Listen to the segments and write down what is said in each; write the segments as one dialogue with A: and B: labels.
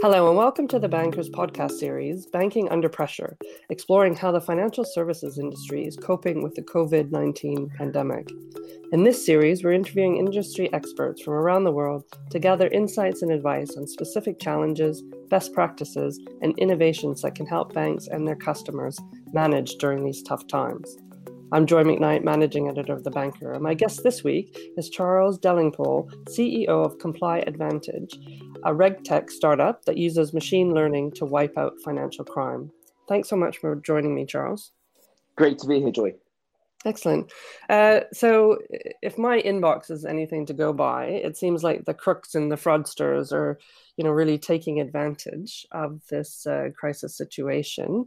A: Hello, and welcome to the Bankers podcast series, Banking Under Pressure, exploring how the financial services industry is coping with the COVID 19 pandemic. In this series, we're interviewing industry experts from around the world to gather insights and advice on specific challenges, best practices, and innovations that can help banks and their customers manage during these tough times. I'm Joy Macknight, Managing Editor of The Banker, and my guest this week is Charles Delingpole, CEO of ComplyAdvantage, a regtech startup that uses machine learning to wipe out financial crime. Thanks so much for joining me, Charles.
B: Great to be here, Joy.
A: Excellent. Uh, so, if my inbox is anything to go by, it seems like the crooks and the fraudsters are, you know, really taking advantage of this uh, crisis situation.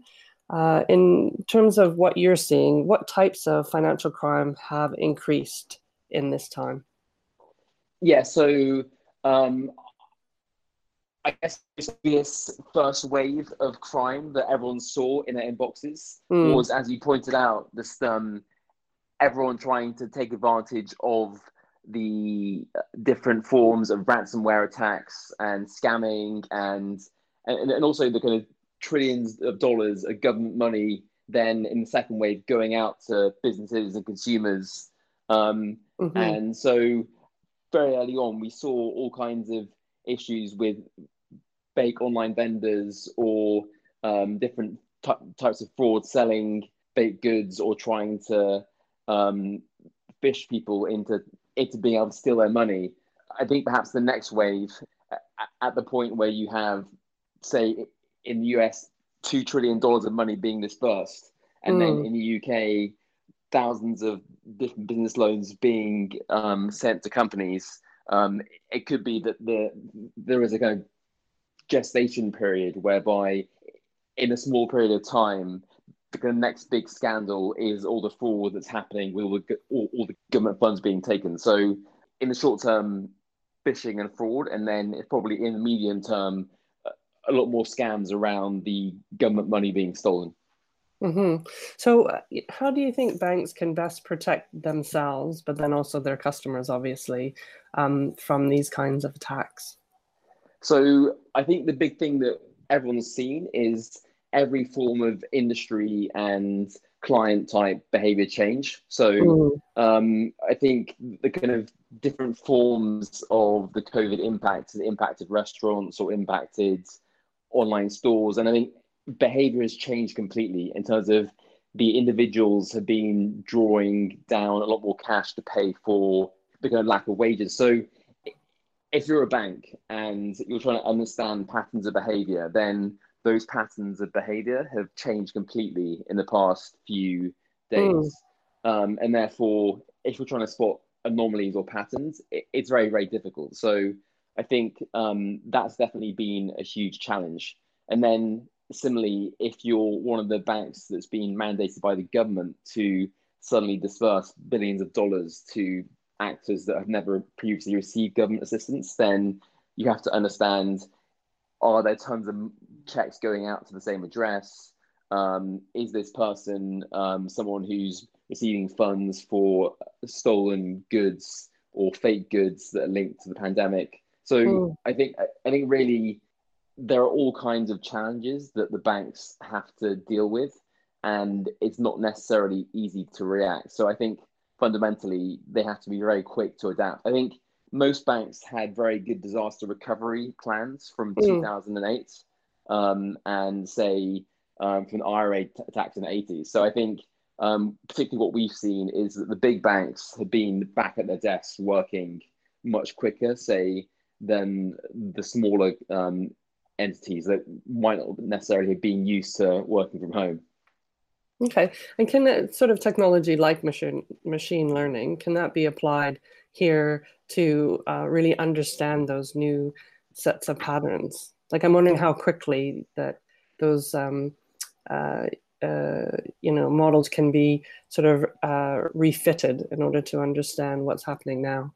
A: Uh, in terms of what you're seeing, what types of financial crime have increased in this time?
B: Yeah, so um, I guess this first wave of crime that everyone saw in their inboxes mm. was, as you pointed out, this um, everyone trying to take advantage of the different forms of ransomware attacks and scamming and and, and also the kind of trillions of dollars of government money then in the second wave going out to businesses and consumers. Um, mm-hmm. And so very early on, we saw all kinds of issues with fake online vendors or um, different t- types of fraud selling fake goods or trying to um, phish people into into being able to steal their money. I think perhaps the next wave, at the point where you have, say, in the US, two trillion dollars of money being dispersed, and mm. then in the UK, thousands of different business loans being um, sent to companies. Um, it could be that the there is a kind of gestation period whereby, in a small period of time, the next big scandal is all the fraud that's happening with all the, all, all the government funds being taken. So, in the short term, phishing and fraud, and then it's probably in the medium term, a lot more scams around the government money being stolen.
A: Mm-hmm. So, uh, how do you think banks can best protect themselves, but then also their customers, obviously, um, from these kinds of attacks?
B: So, I think the big thing that everyone's seen is every form of industry and client type behavior change. So, mm. um, I think the kind of different forms of the COVID impact has impacted restaurants or impacted online stores. And I think behavior has changed completely in terms of the individuals have been drawing down a lot more cash to pay for the kind of lack of wages. So if you're a bank and you're trying to understand patterns of behavior, then those patterns of behavior have changed completely in the past few days. Mm. Um, and therefore, if you're trying to spot anomalies or patterns, it, it's very, very difficult. So I think um, that's definitely been a huge challenge. And then similarly, if you're one of the banks that's been mandated by the government to suddenly disperse billions of dollars to actors that have never previously received government assistance, then you have to understand are there tons of checks going out to the same address? Um, is this person um, someone who's receiving funds for stolen goods or fake goods that are linked to the pandemic? So mm. I think I think really there are all kinds of challenges that the banks have to deal with, and it's not necessarily easy to react. So I think fundamentally they have to be very quick to adapt. I think most banks had very good disaster recovery plans from mm. 2008 um, and say um, from the IRA t- attacks in the 80s. So I think um, particularly what we've seen is that the big banks have been back at their desks working much quicker, say than the smaller um, entities that might not necessarily have been used to working from home.
A: Okay, and can that sort of technology like machine machine learning can that be applied here to uh, really understand those new sets of patterns? Like I'm wondering how quickly that those um, uh, uh, you know models can be sort of uh, refitted in order to understand what's happening now.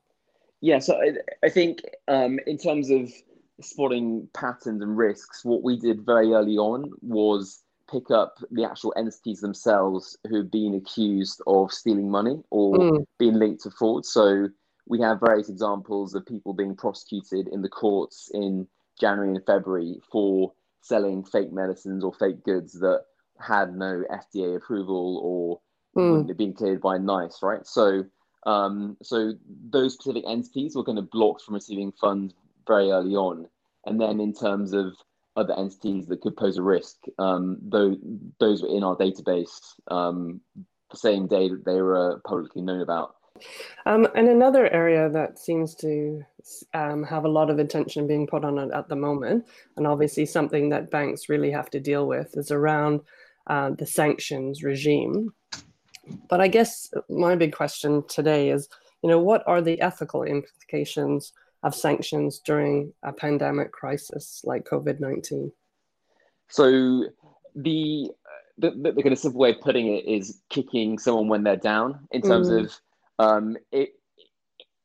B: Yeah, so I, I think um, in terms of spotting patterns and risks, what we did very early on was pick up the actual entities themselves who've been accused of stealing money or mm. being linked to fraud. So we have various examples of people being prosecuted in the courts in January and February for selling fake medicines or fake goods that had no FDA approval or mm. wouldn't have been cleared by NICE, right? So, um, so those specific entities were kind of blocked from receiving funds very early on, and then in terms of other entities that could pose a risk, um, those those were in our database um, the same day that they were publicly known about.
A: Um, and another area that seems to um, have a lot of attention being put on it at the moment, and obviously something that banks really have to deal with, is around uh, the sanctions regime. But I guess my big question today is, you know, what are the ethical implications of sanctions during a pandemic crisis like COVID nineteen?
B: So the, the the, kind of simple way of putting it is kicking someone when they're down in terms mm. of um, it,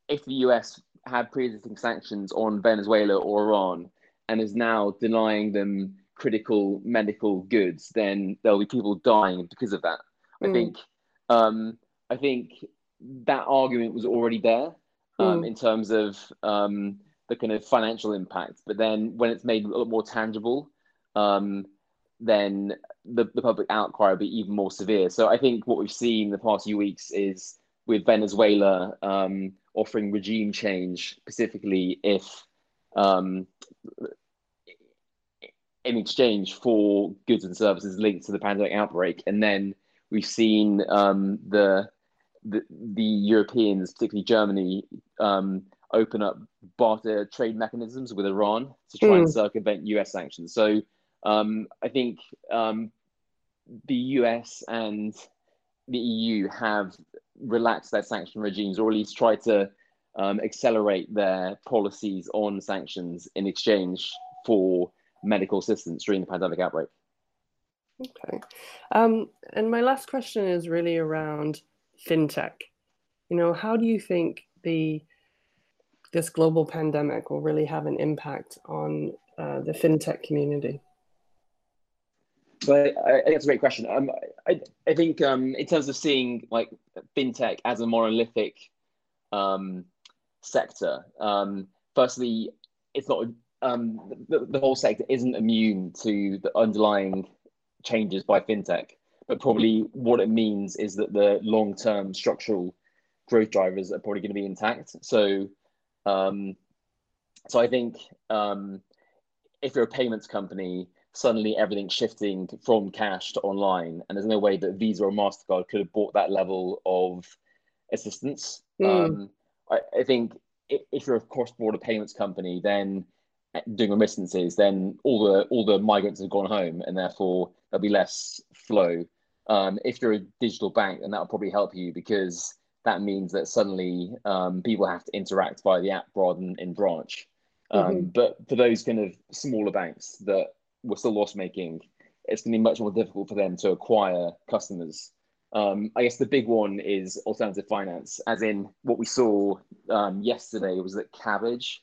B: if the US had pre-existing sanctions on Venezuela or Iran and is now denying them critical medical goods, then there'll be people dying because of that. Mm. I think um, I think that argument was already there um, mm. in terms of um, the kind of financial impact, but then when it's made a little more tangible, um, then the, the public outcry will be even more severe. So I think what we've seen the past few weeks is with Venezuela um, offering regime change, specifically if um, in exchange for goods and services linked to the pandemic outbreak. And then we've seen um, the, the, the Europeans, particularly Germany, um, open up barter trade mechanisms with Iran to try mm. and circumvent US sanctions. So um, I think um, the US and the EU have relaxed their sanction regimes, or at least tried to um, accelerate their policies on sanctions in exchange for medical assistance during the pandemic outbreak.
A: Okay. Um, and my last question is really around fintech. You know, how do you think the this global pandemic will really have an impact on uh, the fintech community?
B: So I, I, think that's a great question. Um, I, I think um, in terms of seeing like fintech as a monolithic um, sector, um, firstly, it's not um, the, the whole sector isn't immune to the underlying changes by fintech, but probably what it means is that the long-term structural growth drivers are probably going to be intact. So, um, so I think if you're a payments company suddenly everything's shifting from cash to online, and there's no way that Visa or Mastercard could have bought that level of assistance. Mm. Um, I, I, think if you're a cross-border payments company, then eh, doing remittances, then all the all the migrants have gone home, and therefore there'll be less flow. Um, if you're a digital bank, then that'll probably help you because that means that suddenly um, people have to interact via the app rather than in branch. Um, mm-hmm. But for those kind of smaller banks that were still loss making, it's going to be much more difficult for them to acquire customers. Um, I guess the big one is alternative finance, as in what we saw um, yesterday was that Kabbage,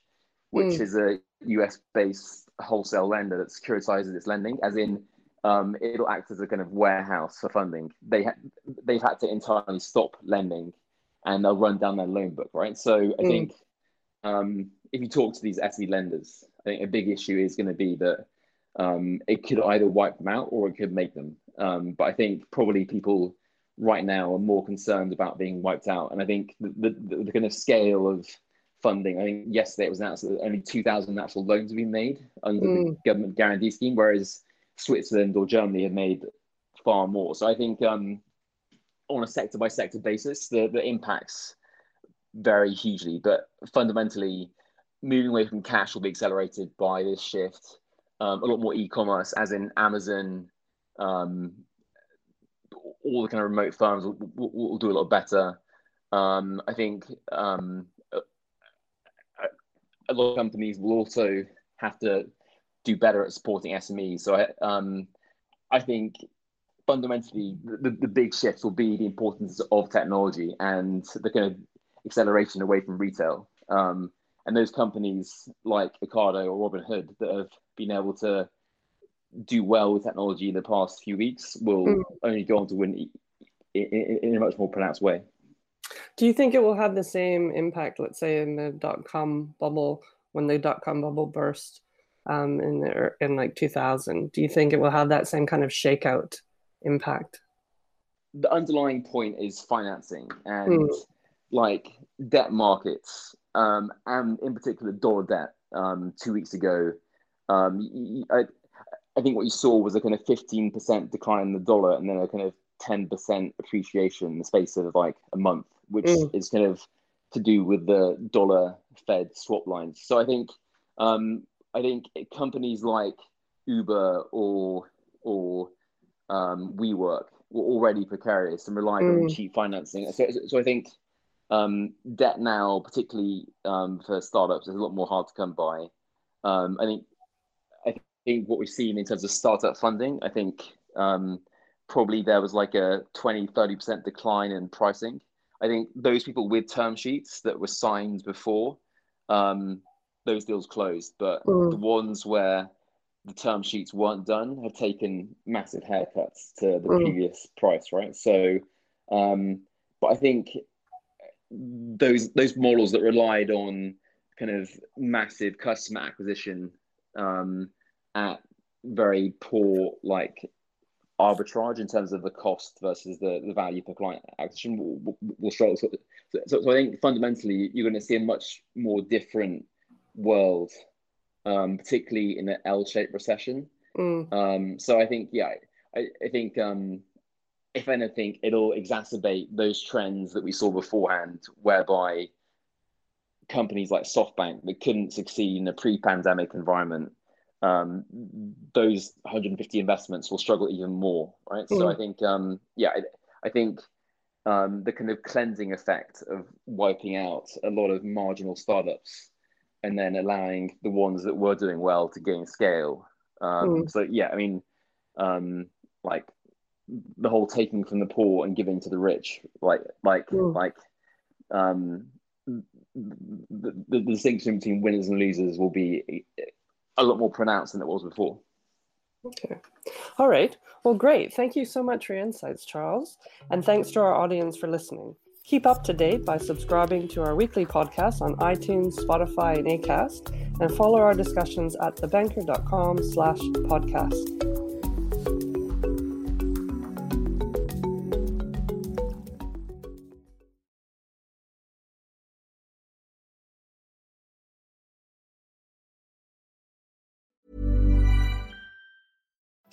B: which mm. is a US based wholesale lender that securitizes its lending, as in um, it'll act as a kind of warehouse for funding. They ha- they've had to entirely stop lending and they'll run down their loan book, right? So I mm. think um, if you talk to these SE lenders, I think a big issue is going to be that um, it could either wipe them out or it could make them. Um, but I think probably people right now are more concerned about being wiped out. And I think the, the, the kind of scale of funding, I think yesterday it was announced that only 2,000 actual loans have been made under mm. the government guarantee scheme, whereas Switzerland or Germany have made far more. So I think um, on a sector by sector basis, the, the impacts vary hugely. But fundamentally, moving away from cash will be accelerated by this shift um, a lot more e-commerce, as in Amazon. Um, all the kind of remote firms will, will, will do a lot better. Um, I think um, a, a, lot of companies will also have to do better at supporting SMEs. So I, um, I think fundamentally the, the big shifts will be the importance of technology and the kind of acceleration away from retail. Um, and those companies like Ocado or Robinhood that have been able to do well with technology in the past few weeks will mm. only go on to win in, in, in, a much more pronounced way.
A: Do you think it will have the same impact, let's say, in the dot com bubble when the dot com bubble burst? Um, in the, in like 2000. Do you think it will have that same kind of shakeout impact?
B: The underlying point is financing and mm. like debt markets, um, and in particular dollar debt. Um, two weeks ago, um, I, I think what you saw was a kind of 15% decline in the dollar and then a kind of 10% appreciation in the space of like a month, which mm. is kind of to do with the dollar Fed swap lines. So I think um, I think companies like Uber or or um, WeWork were already precarious and relying mm. on cheap financing. So, so I think um, debt now, particularly um, for startups, is a lot more hard to come by. Um, I think I think what we've seen in terms of startup funding, I think um, probably there was like a 20, 30% decline in pricing. I think those people with term sheets that were signed before, um, those deals closed. But mm. the ones where the term sheets weren't done have taken massive haircuts to the mm. previous price, right? So, um, but I think those those models that relied on kind of massive customer acquisition um, at very poor like arbitrage in terms of the cost versus the, the value per client acquisition will, will struggle. So, so, so, I think fundamentally you're going to see a much more different world, um, particularly in an L-shaped recession. Mm. Um, so I think, yeah, I, I think um, if anything, it'll exacerbate those trends that we saw beforehand, whereby companies like SoftBank that couldn't succeed in a pre-pandemic environment um, those 150 investments will struggle even more, right? Mm. So I think, um, yeah, I, I think um, the kind of cleansing effect of wiping out a lot of marginal startups and then allowing the ones that were doing well to gain scale. Um, mm. So yeah, I mean, um, like the whole taking from the poor and giving to the rich, like like mm. like um, the, the, the distinction between winners and losers will be a lot more pronounced than it was before.
A: Okay. All right. Well, great. Thank you so much for your insights, Charles. And thanks to our audience for listening. Keep up to date by subscribing to our weekly podcast on iTunes, Spotify, and Acast, and follow our discussions at thebanker.com slash podcast.